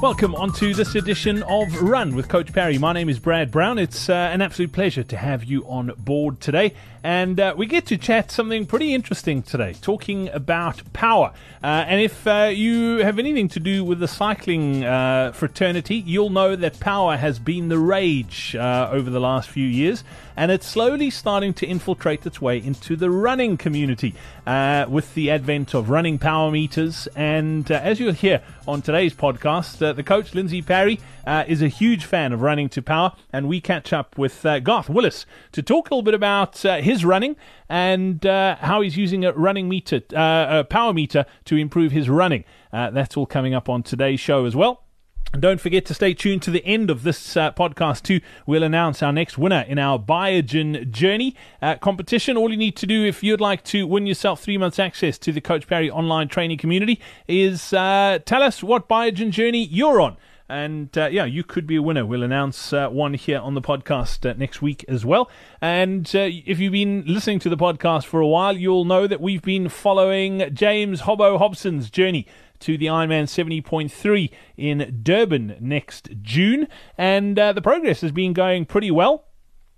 Welcome on to this edition of Run with Coach Parry. My name is Brad Brown. It's uh, an absolute pleasure to have you on board today. And uh, we get to chat something pretty interesting today, talking about power. Uh, and if uh, you have anything to do with the cycling uh, fraternity, you'll know that power has been the rage uh, over the last few years. And it's slowly starting to infiltrate its way into the running community uh, with the advent of running power meters. And as you'll hear on today's podcast, the coach, Lindsey Parry, is a huge fan of running to power. And we catch up with Garth Willis to talk a little bit about his running and uh, how he's using a running meter, uh, a power meter to improve his running. Uh, that's all coming up on today's show as well. And don't forget to stay tuned to the end of this uh, podcast too. We'll announce our next winner in our Biogen Journey uh, competition. All you need to do if you'd like to win yourself three months access to the Coach Parry online training community is uh, tell us what Biogen Journey you're on. And uh, yeah, you could be a winner. We'll announce uh, one here on the podcast uh, next week as well. And uh, if you've been listening to the podcast for a while, you'll know that we've been following James Hobbo Hobson's journey to the Ironman 70.3 in Durban next June. And uh, the progress has been going pretty well.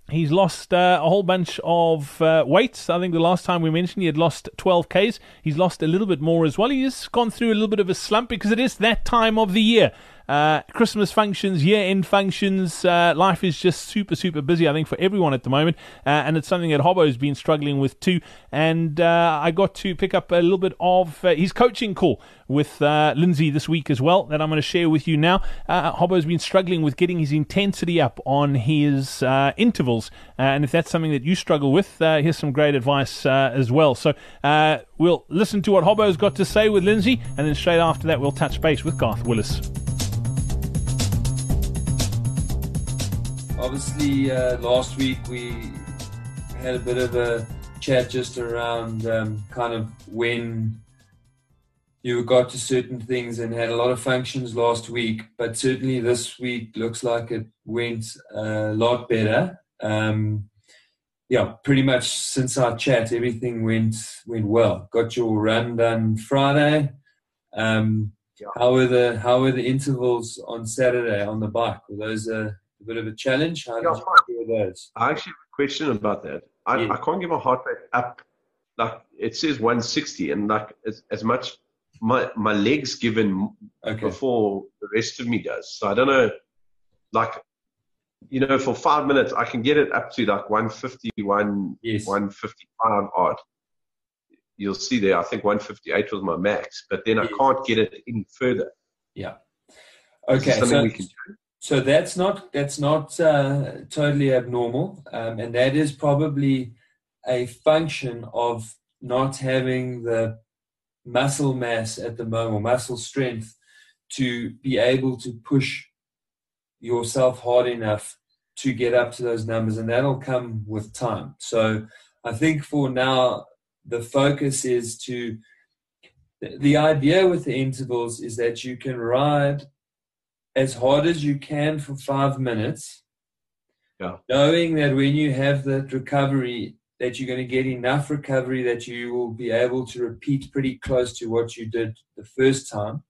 He's lost uh, a whole bunch of uh, weights. I think the last time we mentioned he had lost 12 Ks. He's lost a little bit more as well. He's gone through a little bit of a slump because it is that time of the year. Uh, Christmas functions, year end functions. Uh, life is just super, super busy, I think, for everyone at the moment. Uh, and it's something that Hobbo's been struggling with too. And uh, I got to pick up a little bit of uh, his coaching call with uh, Lindsey this week as well that I'm going to share with you now. Hobbo's been struggling with getting his intensity up on his intervals. and if that's something that you struggle with, here's some great advice as well. So we'll listen to what Hobbo's got to say with Lindsey. And then straight after that, we'll touch base with Garth Willis. Obviously uh, last week we had a bit of a chat just around um, kind of when you got to certain things and had a lot of functions last week, but certainly this week looks like it went a lot better. Um, yeah, pretty much since our chat, everything went went well. Got your run done Friday. Um, yeah. How were the how were the intervals on Saturday on the bike? Were those uh, a bit of a challenge. How yeah, did you those? I actually have a question about that. I, yeah. I can't get my heart rate up. Like it says 160, and like as, as much my my legs given okay. before the rest of me does. So I don't know. Like you know, for five minutes I can get it up to like 151, yes. 155 odd. You'll see there. I think 158 was my max, but then I can't get it any further. Yeah. Okay. So, so that's not that's not uh, totally abnormal, um, and that is probably a function of not having the muscle mass at the moment, or muscle strength, to be able to push yourself hard enough to get up to those numbers, and that'll come with time. So I think for now, the focus is to the idea with the intervals is that you can ride as hard as you can for five minutes. Yeah. Knowing that when you have that recovery, that you're going to get enough recovery that you will be able to repeat pretty close to what you did the first time.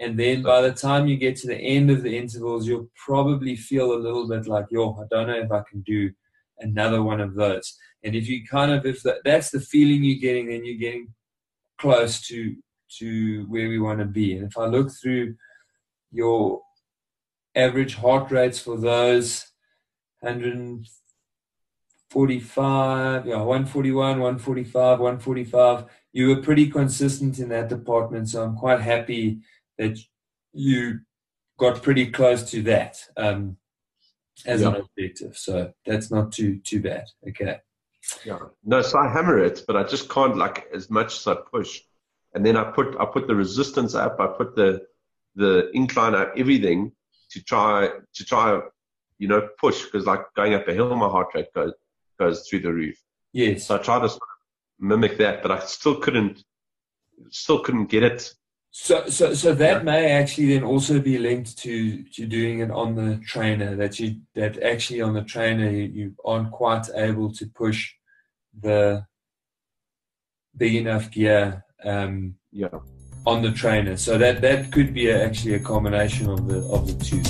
And then by the time you get to the end of the intervals, you'll probably feel a little bit like, yo, I don't know if I can do another one of those. And if you kind of, if that's the feeling you're getting, then you're getting close to to where we want to be. And if I look through your average heart rates for those 145, yeah, 141, 145, 145. You were pretty consistent in that department, so I'm quite happy that you got pretty close to that um, as yeah. an objective. So that's not too too bad. Okay. Yeah. No, so I hammer it, but I just can't like as much as I push. And then I put I put the resistance up, I put the the incline up, everything to try to try you know, push because like going up a hill, my heart rate goes goes through the roof. Yes. So I tried to mimic that, but I still couldn't still couldn't get it. So, so, so that yeah. may actually then also be linked to to doing it on the trainer. That you that actually on the trainer you, you aren't quite able to push the big enough gear. Um, yeah. On the trainer, so that that could be a, actually a combination of the of the two.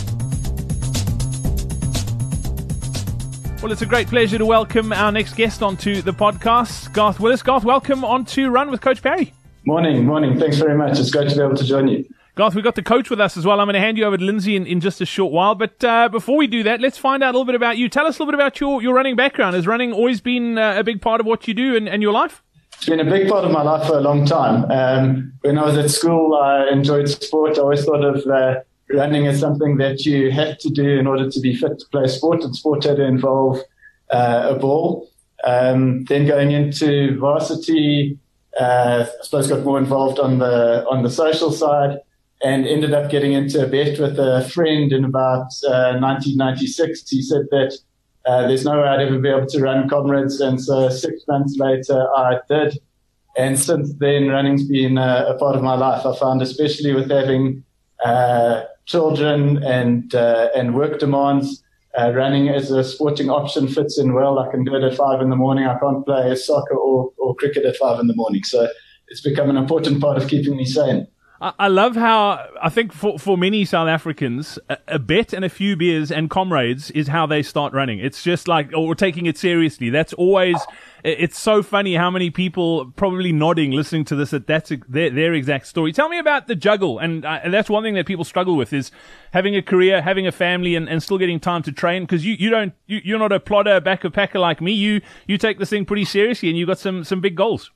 Well, it's a great pleasure to welcome our next guest onto the podcast, Garth Willis. Garth, welcome on to Run with Coach Parry. Morning, morning. Thanks very much. It's great to be able to join you. Garth, we've got the coach with us as well. I'm going to hand you over to Lindsey in, in just a short while. But uh, before we do that, let's find out a little bit about you. Tell us a little bit about your, your running background. Has running always been uh, a big part of what you do and, and your life? It's been a big part of my life for a long time. Um, when I was at school, I enjoyed sport. I always thought of uh, running as something that you had to do in order to be fit to play sport, and sport had to involve uh, a ball. Um, then going into varsity, uh, I suppose got more involved on the on the social side, and ended up getting into a bet with a friend in about uh, 1996. He said that uh, there's no way I'd ever be able to run comrades, and so six months later I did. And since then, running's been a, a part of my life. I found, especially with having uh, children and uh, and work demands, uh, running as a sporting option fits in well. I can do it at five in the morning. I can't play soccer or, or cricket at five in the morning. So it's become an important part of keeping me sane. I love how I think for, for many South Africans, a, a, bet and a few beers and comrades is how they start running. It's just like, or taking it seriously. That's always, it's so funny how many people probably nodding listening to this that that's their, their exact story. Tell me about the juggle. And, uh, and that's one thing that people struggle with is having a career, having a family and, and still getting time to train because you, you don't, you, you're not a plodder, back of packer like me. You, you take this thing pretty seriously and you've got some, some big goals.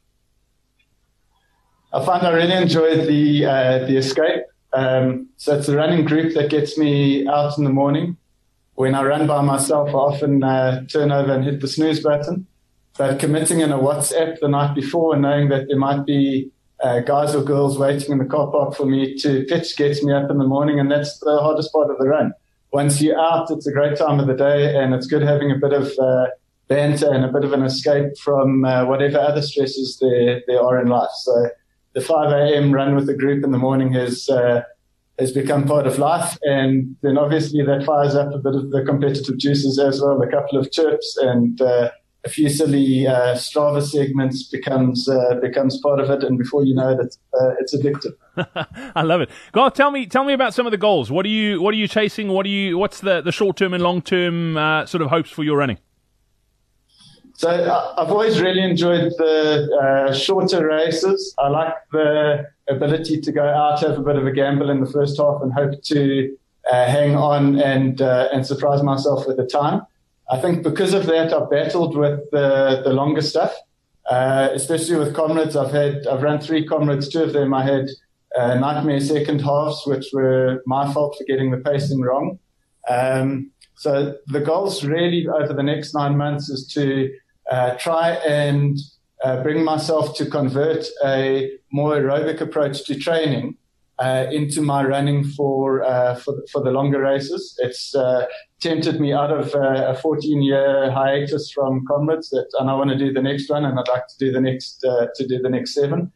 I find I really enjoy the uh, the escape. Um, so it's a running group that gets me out in the morning. When I run by myself, I often uh, turn over and hit the snooze button. But committing in a WhatsApp the night before and knowing that there might be uh, guys or girls waiting in the car park for me to pitch gets me up in the morning, and that's the hardest part of the run. Once you're out, it's a great time of the day, and it's good having a bit of uh, banter and a bit of an escape from uh, whatever other stresses there there are in life. So the 5 a.m. run with the group in the morning has uh, has become part of life, and then obviously that fires up a bit of the competitive juices as well. A couple of chips and uh, a few silly uh, Strava segments becomes uh, becomes part of it, and before you know it, it's, uh, it's addictive. I love it. Garth, tell me tell me about some of the goals. What are you what are you chasing? What are you what's the, the short term and long term uh, sort of hopes for your running? So uh, I've always really enjoyed the uh, shorter races. I like the ability to go out, have a bit of a gamble in the first half, and hope to uh, hang on and uh, and surprise myself with the time. I think because of that, I've battled with the the longer stuff, uh, especially with comrades. I've had I've run three comrades. Two of them I had uh, nightmare second halves, which were my fault for getting the pacing wrong. Um, so the goals really over the next nine months is to uh, try and uh, bring myself to convert a more aerobic approach to training uh, into my running for uh, for, the, for the longer races. It's uh, tempted me out of uh, a 14 year hiatus from comrades that and I want to do the next one and I'd like to do the next to do the next seven.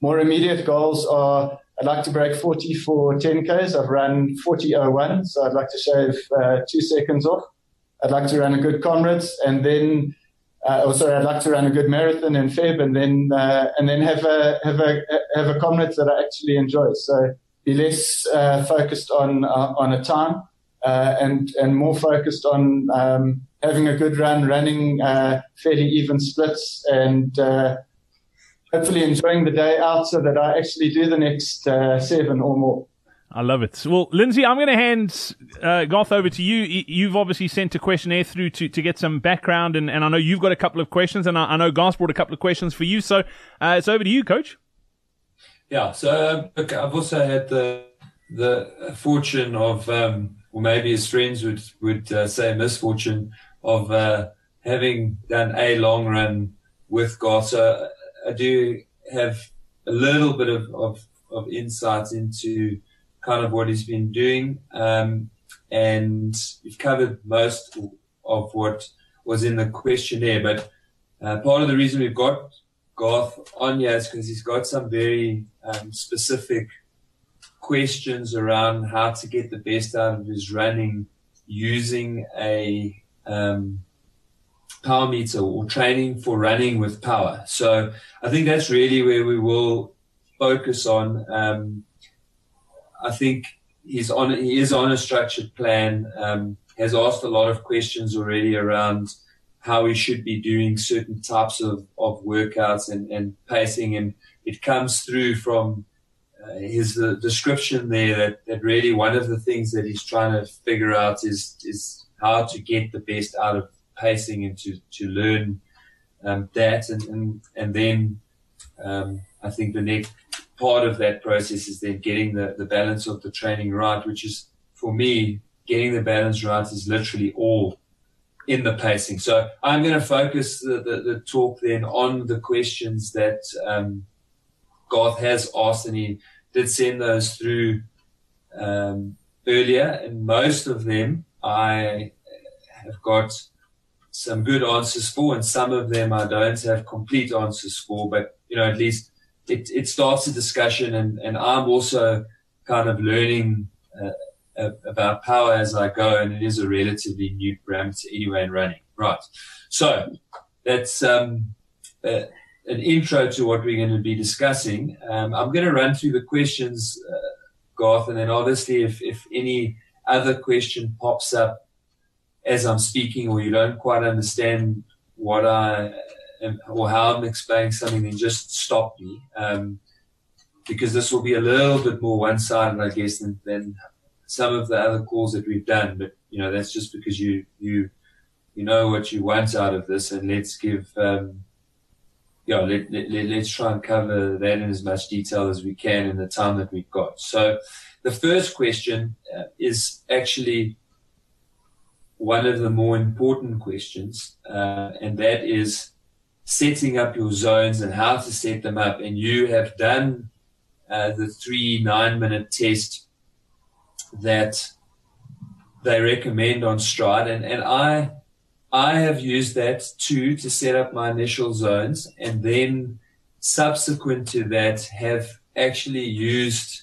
More immediate goals are I'd like to break 40 for 10Ks. I've run 40.01, so I'd like to shave two seconds off. I'd like to run a good comrades and then uh, oh, sorry, I'd like to run a good marathon in Feb, and then uh, and then have a have a have a comrades that I actually enjoy. So be less uh, focused on uh, on a time, uh, and and more focused on um, having a good run, running uh, fairly even splits, and hopefully enjoying the day out, so that I actually do the next seven or more. I love it. Well, Lindsey, I'm going to hand uh, Garth over to you. You've obviously sent a questionnaire through to, to get some background, and, and I know you've got a couple of questions, and I, I know Garth brought a couple of questions for you. So uh, it's over to you, Coach. Yeah. So uh, I've also had the the fortune of, um, or maybe his friends would would uh, say misfortune of uh, having done a long run with Garth. So I do have a little bit of, of, of insight into kind of what he's been doing. Um, and you've covered most of what was in the questionnaire. But uh, part of the reason we've got Garth on here is because he's got some very um, specific questions around how to get the best out of his running using a um, power meter or training for running with power. So I think that's really where we will focus on. Um, I think he's on he is on a structured plan. Um, has asked a lot of questions already around how he should be doing certain types of, of workouts and, and pacing, and it comes through from uh, his uh, description there that, that really one of the things that he's trying to figure out is is how to get the best out of pacing and to to learn um, that and and, and then um, I think the next part of that process is then getting the, the balance of the training right, which is for me, getting the balance right is literally all in the pacing. So I'm going to focus the, the, the talk then on the questions that um, Garth has asked, and he did send those through um, earlier, and most of them I have got some good answers for, and some of them I don't have complete answers for, but you know, at least it, it starts a discussion and, and I'm also kind of learning uh, about power as I go and it is a relatively new parameter anyway in running. Right. So that's, um, uh, an intro to what we're going to be discussing. Um, I'm going to run through the questions, uh, Garth, and then obviously if, if any other question pops up as I'm speaking or you don't quite understand what I or how I'm explaining something, then just stop me. Um, because this will be a little bit more one-sided, I guess, than, than some of the other calls that we've done. But you know, that's just because you you you know what you want out of this, and let's give um, yeah, let, let, let's try and cover that in as much detail as we can in the time that we've got. So, the first question uh, is actually one of the more important questions, uh, and that is setting up your zones and how to set them up. And you have done uh, the three nine minute test that they recommend on Stryd. And, and I, I have used that too to set up my initial zones and then subsequent to that have actually used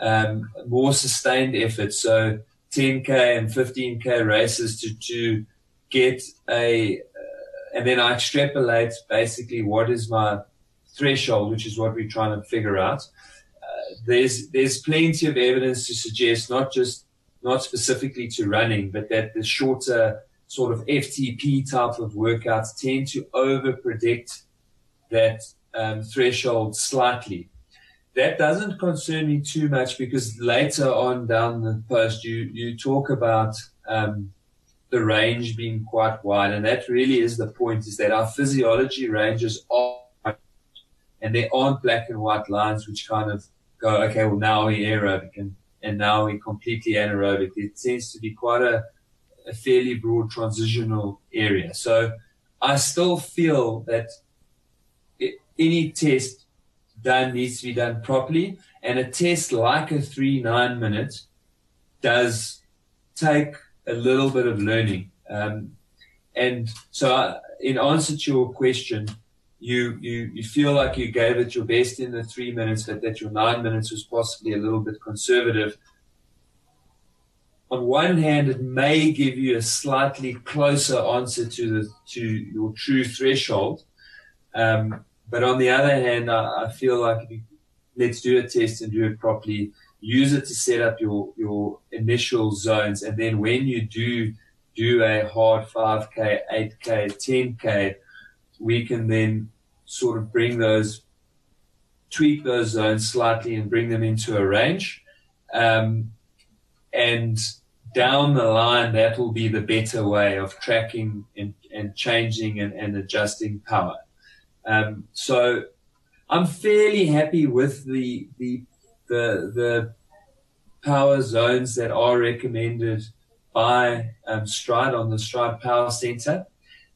um, more sustained effort. So 10K and 15K races to, to get a, and then I extrapolate basically what is my threshold, which is what we're trying to figure out. Uh, there's there's plenty of evidence to suggest not just not specifically to running, but that the shorter sort of FTP type of workouts tend to over predict that um, threshold slightly. That doesn't concern me too much because later on down the post you you talk about um, the range being quite wide. And that really is the point is that our physiology ranges are, and there aren't black and white lines which kind of go, okay, well, now we're aerobic and, and now we're completely anaerobic. It seems to be quite a, a fairly broad transitional area. So I still feel that it, any test done needs to be done properly. And a test like a three, nine minute does take a little bit of learning. Um, and so, I, in answer to your question, you, you, you feel like you gave it your best in the three minutes, but that your nine minutes was possibly a little bit conservative. On one hand, it may give you a slightly closer answer to the to your true threshold, um, but on the other hand, I, I feel like let's do a test and do it properly use it to set up your, your initial zones. And then when you do do a hard 5K, 8K, 10K, we can then sort of bring those, tweak those zones slightly and bring them into a range. Um, and down the line, that will be the better way of tracking and, and changing and, and adjusting power. Um, so I'm fairly happy with the, the the the power zones that are recommended by um, Stryd on the Stryd Power Center.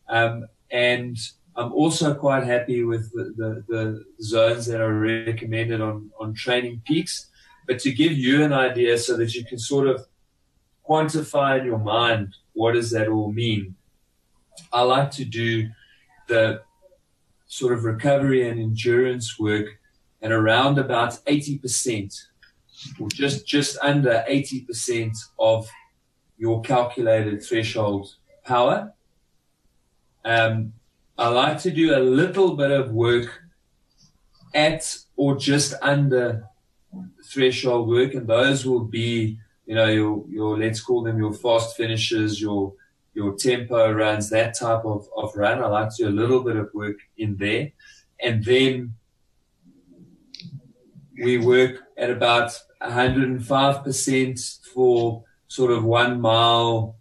Um, and I'm also quite happy with the, the, the, zones that are recommended on, on Training Peaks. But to give you an idea so that you can sort of quantify in your mind what does that all mean, I like to do the sort of recovery and endurance work and around about 80% or just, just under 80% of your calculated threshold power. Um, I like to do a little bit of work at or just under threshold work, and those will be, you know, your, your let's call them your fast finishes, your your tempo runs, that type of, of run. I like to do a little bit of work in there. And then we work at about 105% for sort of one mile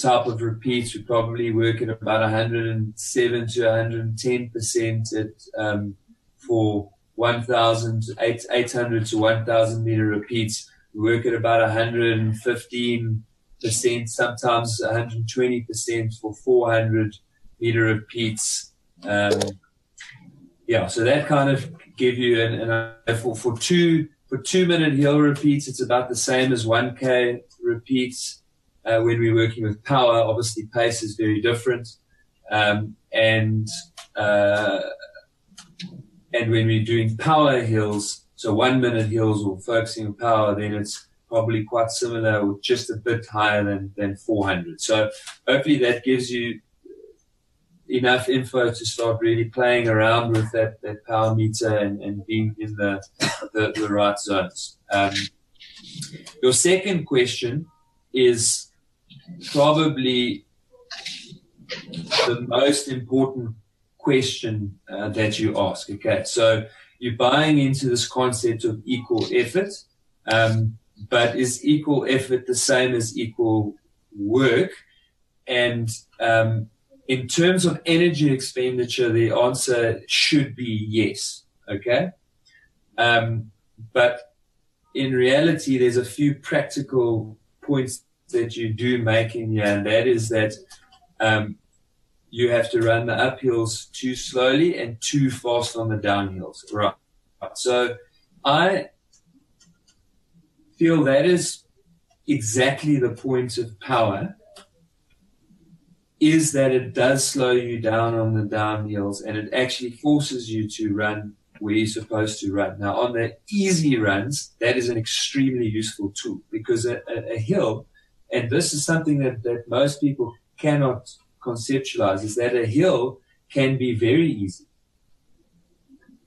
type of repeats. We probably work at about 107 to 110% at, um, for 1,000, 800 to 1,000 meter repeats. We work at about 115 percent, sometimes 120 percent for 400 meter repeats. Um, yeah, so that kind of give you an, an for for two for two minute hill repeats, it's about the same as 1k repeats. Uh, when we're working with power, obviously pace is very different, um, and uh, and when we're doing power hills, so one minute hills or focusing on power, then it's probably quite similar or just a bit higher than, than 400. So hopefully that gives you enough info to start really playing around with that, that power meter and, and being in the, the, the right zones. Um, your second question is probably the most important question uh, that you ask. Okay, so you're buying into this concept of equal effort. Um, but is equal effort the same as equal work? And um, in terms of energy expenditure, the answer should be yes. Okay. Um, but in reality, there's a few practical points that you do make in here, and that is that um, you have to run the uphills too slowly and too fast on the downhills. Right. So I feel that is exactly the point of power is that it does slow you down on the downhills and it actually forces you to run where you're supposed to run. Now, on the easy runs, that is an extremely useful tool because a, a, a hill, and this is something that, that most people cannot conceptualize, is that a hill can be very easy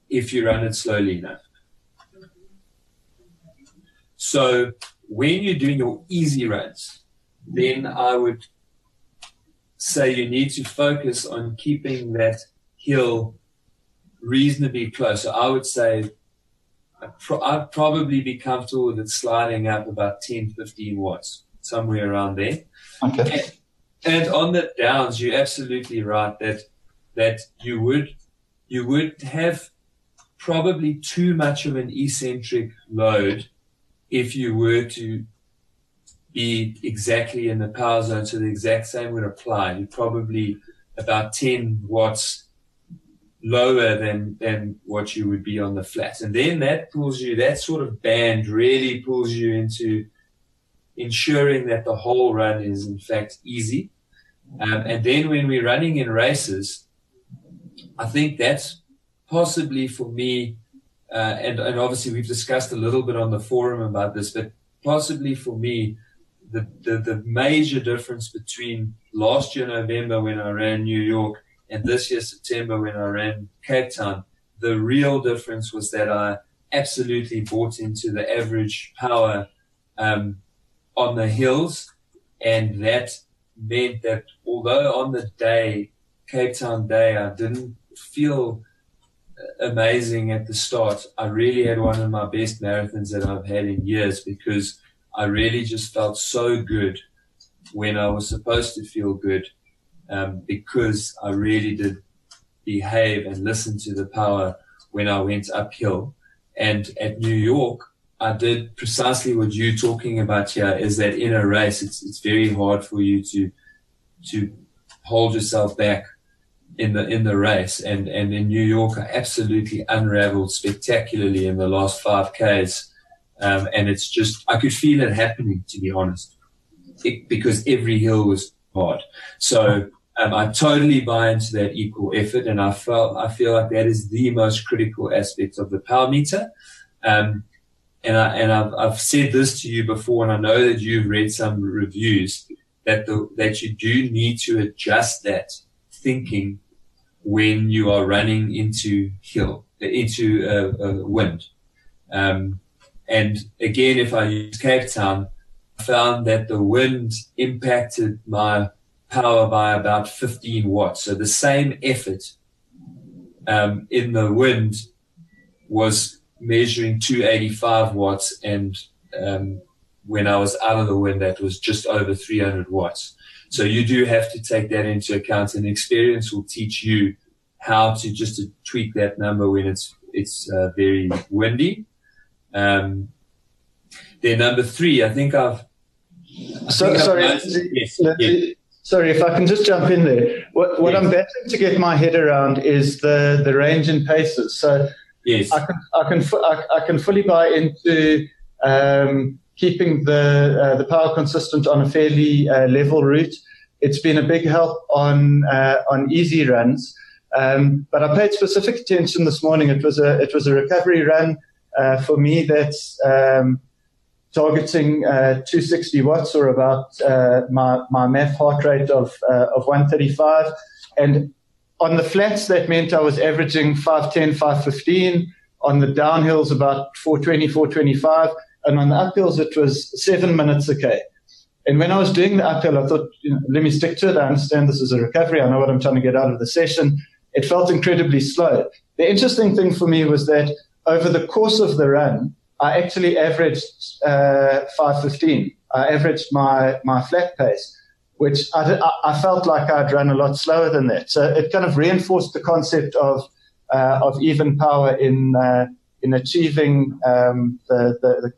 if you run it slowly enough. So when you're doing your easy runs, then I would say you need to focus on keeping that hill reasonably close. So I would say I'd, pro- I'd, probably be comfortable with it sliding up about 10, 15 watts, somewhere around there. Okay. And, and on the downs, you're absolutely right that that you would you would have probably too much of an eccentric load if you were to be exactly in the power zone, so the exact same would apply. You're probably about 10 watts lower than, than what you would be on the flat. And then that pulls you, that sort of band really pulls you into ensuring that the whole run is in fact easy. Um, and then when we're running in races, I think that's possibly for me uh, and, and obviously we've discussed a little bit on the forum about this, but possibly for me, the, the, the major difference between last year November when I ran New York and this year September when I ran Cape Town, the real difference was that I absolutely bought into the average power um, on the hills, and that meant that although on the day, Cape Town day, I didn't feel amazing at the start. I really had one of my best marathons that I've had in years because I really just felt so good when I was supposed to feel good um, because I really did behave and listen to the power when I went uphill. And at New York, I did precisely what you're talking about here is that in a race, it's, it's very hard for you to, to hold yourself back in the in the race. And and in New York, I absolutely unraveled spectacularly in the last five k's. Um, and it's just, I could feel it happening, to be honest, it, because every hill was hard. So, um, I totally buy into that equal effort. And I felt, I feel like that is the most critical aspect of the power meter. Um, and I, and I've, I've said this to you before, and I know that you've read some reviews that the, that you do need to adjust that thinking when you are running into hill, into a, a wind. Um, and again, if I use Cape Town, I found that the wind impacted my power by about 15 watts. So the same effort um, in the wind was measuring 285 watts, and um, when I was out of the wind, that was just over 300 watts. So you do have to take that into account, and experience will teach you how to just to tweak that number when it's it's uh, very windy. Um, then number three, I think I've. I so, think sorry, I've yes, yes. sorry, if I can just jump in there. What, what yes. I'm battling to get my head around is the the range and paces. So yes, I can I can I, I can fully buy into. Um, keeping the uh, the power consistent on a fairly uh, level route. It's been a big help on uh, on easy runs. Um, but I paid specific attention this morning. It was a it was a recovery run uh, for me that's um, targeting uh, 260 watts or about uh, my my math heart rate of of 135. And on the flats, that meant I was averaging 510, 515. On the downhills, about 420, 425 and on the uphills it was seven minutes a k. And when I was doing the uphill, I thought, you know, let me stick to it. I understand this is a recovery. I know what I'm trying to get out of the session. It felt incredibly slow. The interesting thing for me was that over the course of the run, I actually averaged uh, 515. I averaged my, my flat pace, which I, I, felt like I'd run a lot slower than that. So it kind of reinforced the concept of, uh, of even power in, uh, in achieving um, the, the, the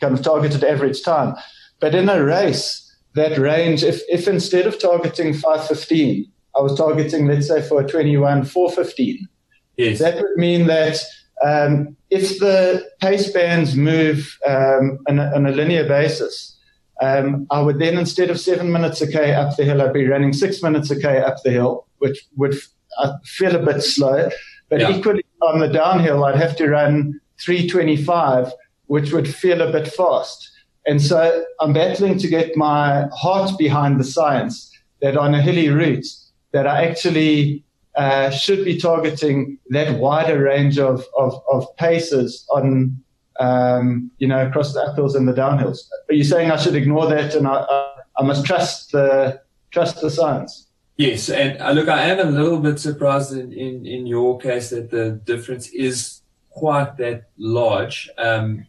kind of targeted average time. But in a race, that range, if, if instead of targeting 515, I was targeting, let's say, for a 21, 415, yes. that would mean that um, if the pace bands move um, on, a, on, a, linear basis, um, I would then, instead of seven minutes a K up the hill, I'd be running six minutes a K up the hill, which would uh, feel a bit slow. But yeah. equally on the downhill, I'd have to run 325 which would feel a bit fast. And so I'm battling to get my heart behind the science that on a hilly route that I actually uh, should be targeting that wider range of, of, of paces on, um, you know, across the uphills and the downhills. Are you saying I should ignore that and I, I, I must trust the, trust the science? Yes, and uh, look, I am a little bit surprised in, in, in your case that the difference is quite that large. Um,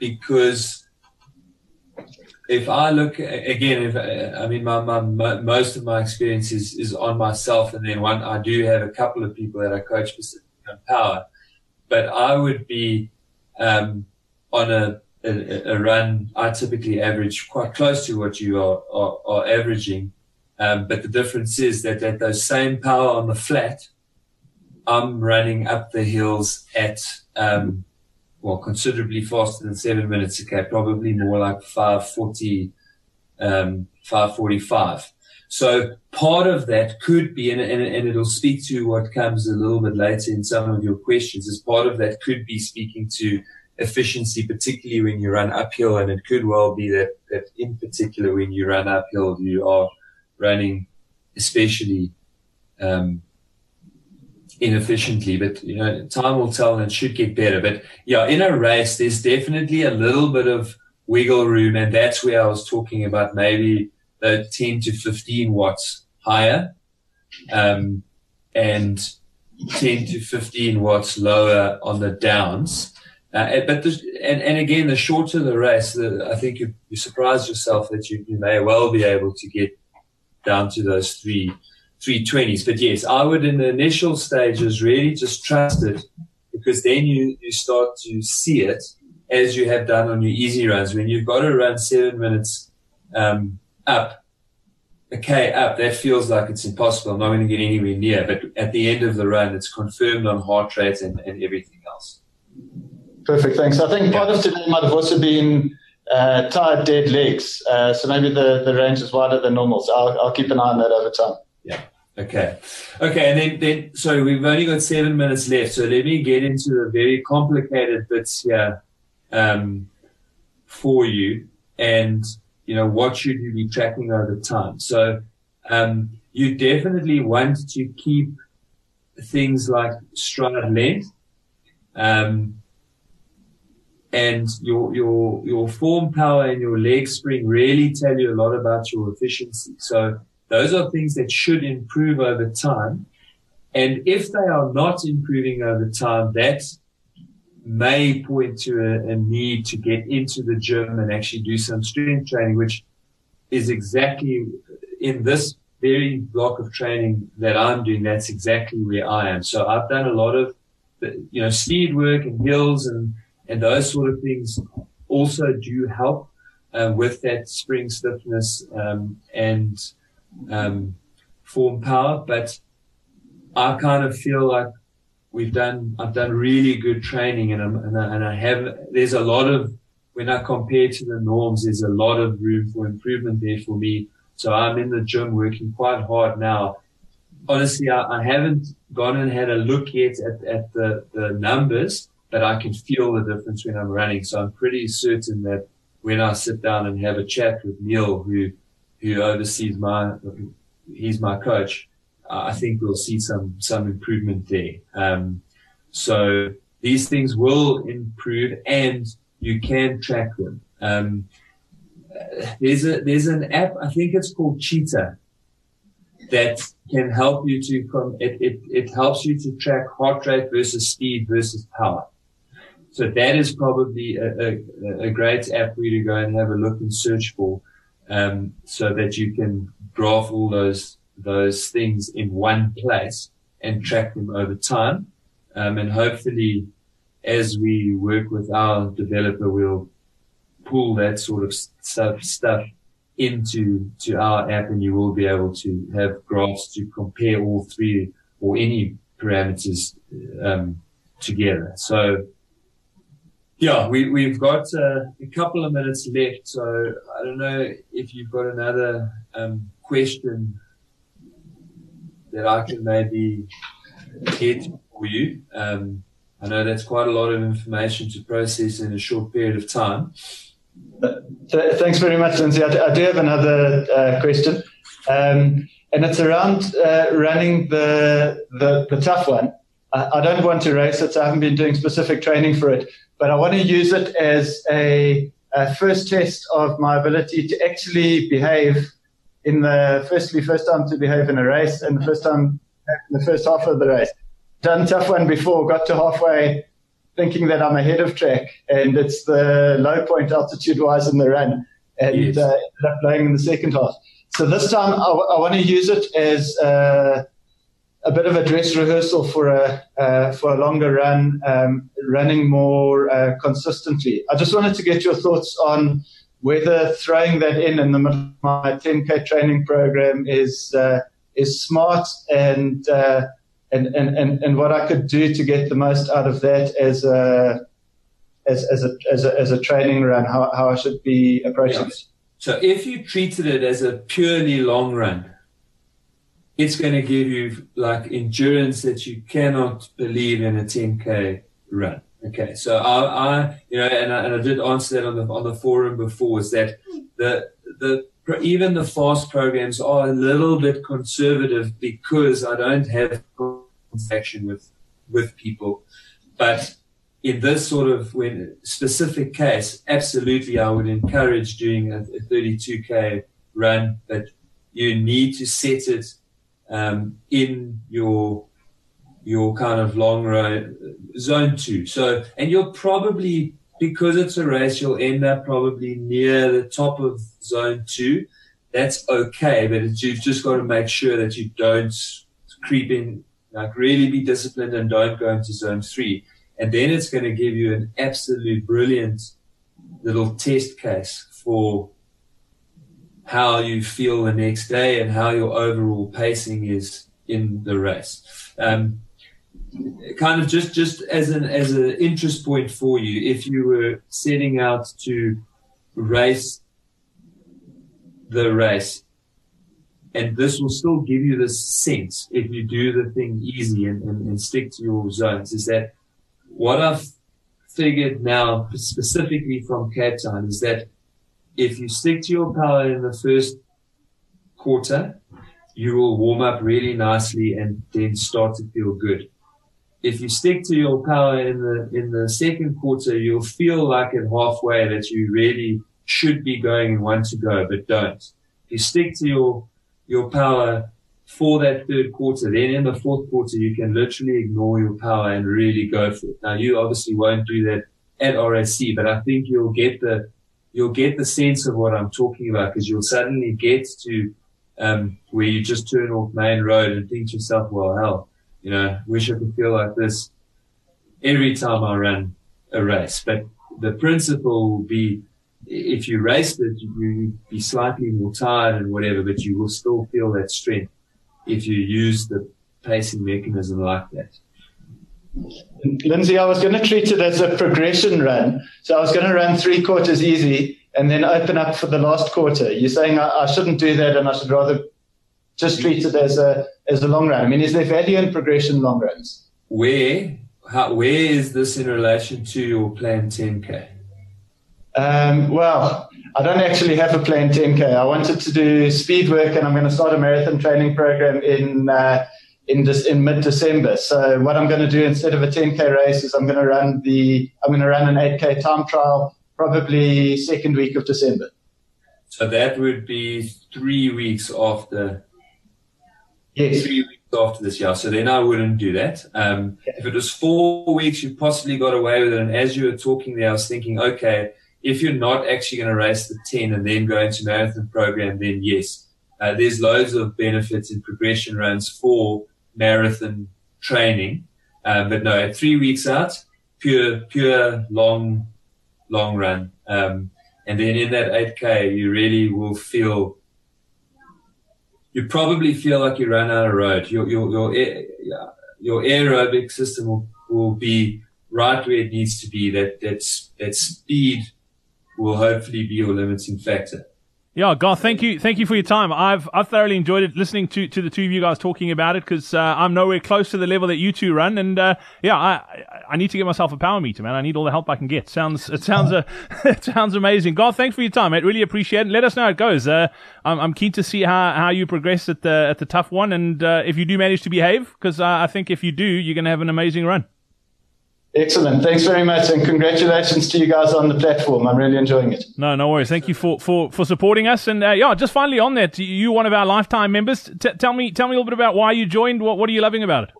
because if I look again, if I mean, my, my, my, most of my experience is, is on myself, and then one I do have a couple of people that I coach specifically on power, but I would be um, on a, a, a, run. I typically average quite close to what you are are, are averaging, um, but the difference is that at those same power on the flat, I'm running up the hills at um, well, considerably faster than seven minutes Okay, probably more like 540, um, 545. So part of that could be, and, and, and, it'll speak to what comes a little bit later in some of your questions, is part of that could be speaking to efficiency, particularly when you run uphill. And it could well be that, that in particular, when you run uphill, you are running especially, um, inefficiently, but you know, time will tell and it should get better. But yeah, in a race, there's definitely a little bit of wiggle room. And that's where I was talking about maybe the 10 to 15 watts higher, um, and 10 to 15 watts lower on the downs. Uh, but the, and, and again, the shorter the race, the, I think you, you surprise yourself that you, you may well be able to get down to those three 320s. But yes, I would in the initial stages really just trust it because then you, you start to see it as you have done on your easy runs. When you've got to run seven minutes um, up, okay, up, that feels like it's impossible. I'm not going to get anywhere near. But at the end of the run, it's confirmed on heart rate and, and everything else. Perfect. Thanks. I think part of today might have also been uh, tired dead legs. Uh, so maybe the, the range is wider than normal. So I'll, I'll keep an eye on that over time. Okay. Okay. And then, then, so we've only got seven minutes left. So let me get into the very complicated bits here um, for you. And, you know, what should you be tracking over time? So um, you definitely want to keep things like stride length. Um, and your your your form power and your leg spring really tell you a lot about your efficiency. So those are things that should improve over time. And if they are not improving over time, that may point to a, a need to get into the gym and actually do some strength training, which is exactly in this very block of training that I'm doing. That's exactly where I am. So I've done a lot of, you know, speed work and hills and and those sort of things also do help uh, with that spring stiffness um, and um, form power. But I kind of feel like we've done, I've done really good training and, and, I, and I have, there's a lot of, when I compare to the norms, there's a lot of room for improvement there for me. So I'm in the gym working quite hard now. Honestly, I, I haven't gone and had a look yet at, at the, the numbers, but I can feel the difference when I'm running. So I'm pretty certain that when I sit down and have a chat with Neil, who, who oversees my, he's my coach, I think we'll see some, some improvement there. Um, so these things will improve and you can track them. Um, there's a, there's an app, I think it's called Cheetah that can help you to come, it, it, it helps you to track heart rate versus speed versus power. So that is probably a, a, a, great app for you to go and have a look and search for, um, so that you can graph all those those things in one place and track them over time. Um, and hopefully, as we work with our developer, we'll pull that sort of stuff stuff into to our app, and you will be able to have graphs to compare all three or any parameters um, together. So yeah, we, we've got uh, a couple of minutes left, so I don't know if you've got another um, question that I can maybe get for you. Um, I know that's quite a lot of information to process in a short period of time. Uh, thanks very much, Lindsey. I, I do have another uh, question, um, and it's around uh, running the, the, the tough one. I, don't want to race it, so I haven't been doing specific training for it but I want to use it as a, a first test of my ability to actually behave in the firstly first time to behave in a race and the first time in the first half of the race. Done tough one before, got to halfway thinking that I'm ahead of track and it's the low point altitude wise in the run and yes. uh, ended up blowing in the second half. So this time I, I want to use it as uh, a bit of a dress rehearsal for a uh, for a longer run, um, running more uh, consistently. I just wanted to get your thoughts on whether throwing that in in the middle of my 10k training program is uh, is smart and, uh, and and and and what I could do to get the most out of that as a as, as a as a as a training run, how how I should be approaching it. So if you treated it as a purely long run, it's going to give you like endurance that you cannot believe in a 10k run. Okay, so I, I you know, and I, and I did answer that on the on the forum before is that the the even the fast programs are a little bit conservative because I don't have contact with with people, but in this sort of when specific case, absolutely, I would encourage doing a, a 32k run, but you need to set it um, in your your kind of long road zone two. So, and you'll probably because it's a race, you'll end up probably near the top of zone two. That's okay, but you've just got to make sure that you don't creep in, like really be disciplined and don't go into zone three. And then it's going to give you an absolute brilliant little test case for how you feel the next day and how your overall pacing is in the race. Um, kind of just just as an as an interest point for you, if you were setting out to race the race, and this will still give you this sense if you do the thing easy and, and, and stick to your zones, is that what I've figured now specifically from Cape Town is that if you stick to your power in the first quarter, you will warm up really nicely and then start to feel good if you stick to your power in the in the second quarter, you'll feel like at halfway that you really should be going and want to go, but don't. If you stick to your your power for that third quarter, then in the fourth quarter you can literally ignore your power and really go for it. Now you obviously won't do that at RSC, but I think you'll get the you'll get the sense of what I'm talking about because you'll suddenly get to um, where you just turn off main road and think to yourself, well, hell, you know, wish I could feel like this every time I run a race. But the principle will be if you race it, you be slightly more tired and whatever, but you will still feel that strength if you use the pacing mechanism like that. Lindsey, I was going to treat it as a progression run. So I was going to run three quarters easy and then open up for the last quarter. You're saying I, I shouldn't do that and I should rather just treat it as a as a long run? I mean, is there value in progression long runs? Where how, where is this in relation to your plan 10k? Um, well, I don't actually have a plan 10k. I wanted to do speed work, and I'm going to start a marathon training program in uh, in this, in mid December. So what I'm going to do instead of a 10k race is I'm going to run the I'm going to run an 8k time trial probably second week of December. So that would be three weeks after Yes. Three weeks after this year. So then I wouldn't do that. Um, if it was four weeks, you possibly got away with it. And as you were talking there, I was thinking, okay, if you're not actually going to race the 10 and then go into marathon program, then yes, uh, there's loads of benefits in progression runs for marathon training. Um, but no, three weeks out, pure, pure long, long run. Um, and then in that 8K, you really will feel you probably feel like you ran out of road. Your your your your aerobic system will, will be right where it needs to be. That that's that speed will hopefully be your limiting factor. Yeah, Garth, thank you, thank you for your time. I've I've thoroughly enjoyed it listening to, to the two of you guys talking about it because uh, I'm nowhere close to the level that you two run, and uh, yeah, I I need to get myself a power meter, man. I need all the help I can get. Sounds it sounds uh, it sounds amazing. Garth, thanks for your time, mate. Really appreciate it. Let us know how it goes. Uh, I'm I'm keen to see how, how you progress at the at the tough one, and uh, if you do manage to behave, because uh, I think if you do, you're going to have an amazing run. Excellent. Thanks very much, and congratulations to you guys on the platform. I'm really enjoying it. No, no worries. Thank you for for, for supporting us. And uh, yeah, just finally on that, you one of our lifetime members. T- tell me tell me a little bit about why you joined. What what are you loving about it?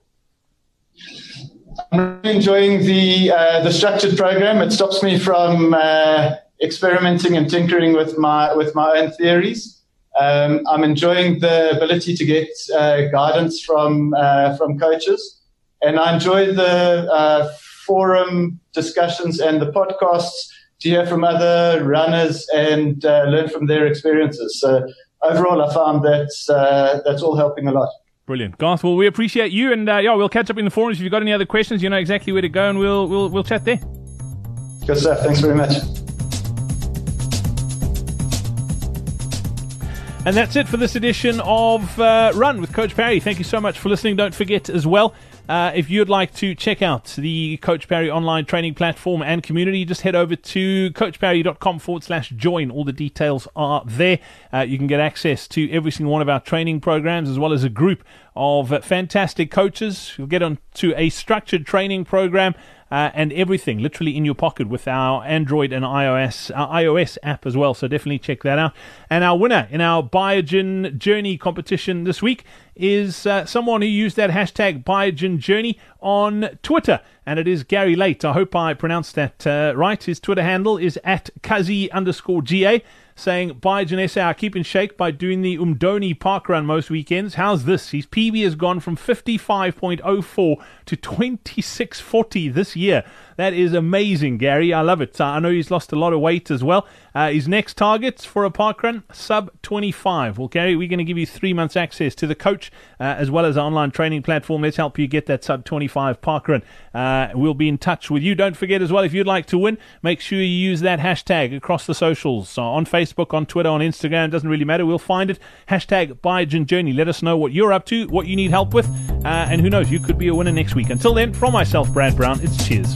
I'm really enjoying the uh, the structured program. It stops me from uh, experimenting and tinkering with my with my own theories. Um, I'm enjoying the ability to get uh, guidance from uh, from coaches, and I enjoy the uh, forum discussions and the podcasts to hear from other runners and uh, learn from their experiences. So overall, I found that's uh, that's all helping a lot. Brilliant, Garth. Well, we appreciate you, and uh, yeah, we'll catch up in the forums. If you've got any other questions, you know exactly where to go, and we'll we'll we'll chat there. Good stuff. Thanks very much. And that's it for this edition of uh, Run with Coach Parry. Thank you so much for listening. Don't forget as well uh, if you'd like to check out the Coach Parry online training platform and community, just head over to coachparry.com forward slash join. All the details are there. Uh, you can get access to every single one of our training programs as well as a group of fantastic coaches. You'll get onto a structured training program uh, and everything literally in your pocket with our Android and iOS our iOS app as well. So definitely check that out. And our winner in our Biogen Journey competition this week is uh, someone who used that hashtag Biogen Journey on Twitter, and it is Gary Late. I hope I pronounced that uh, right. His Twitter handle is at Kazi underscore GA saying, Biogen I keep in shape by doing the Umdoni park run most weekends. How's this? His PB has gone from 55.04 to 26.40 this year. That is amazing, Gary. I love it. Uh, I know he's lost a lot of weight as well. Uh, his next targets for a park run, sub 25. Well, Gary, we're going to give you three months access to the coach uh, as well as our online training platform. Let's help you get that sub 25 park run. Uh, we'll be in touch with you. Don't forget as well, if you'd like to win, make sure you use that hashtag across the socials. So on Facebook, on Twitter, on Instagram, it doesn't really matter. We'll find it. Hashtag Biogen Journey. Let us know what you're up to, what you need help with, uh, and who knows, you could be a winner next week. Until then, from myself, Brad Brown, it's cheers.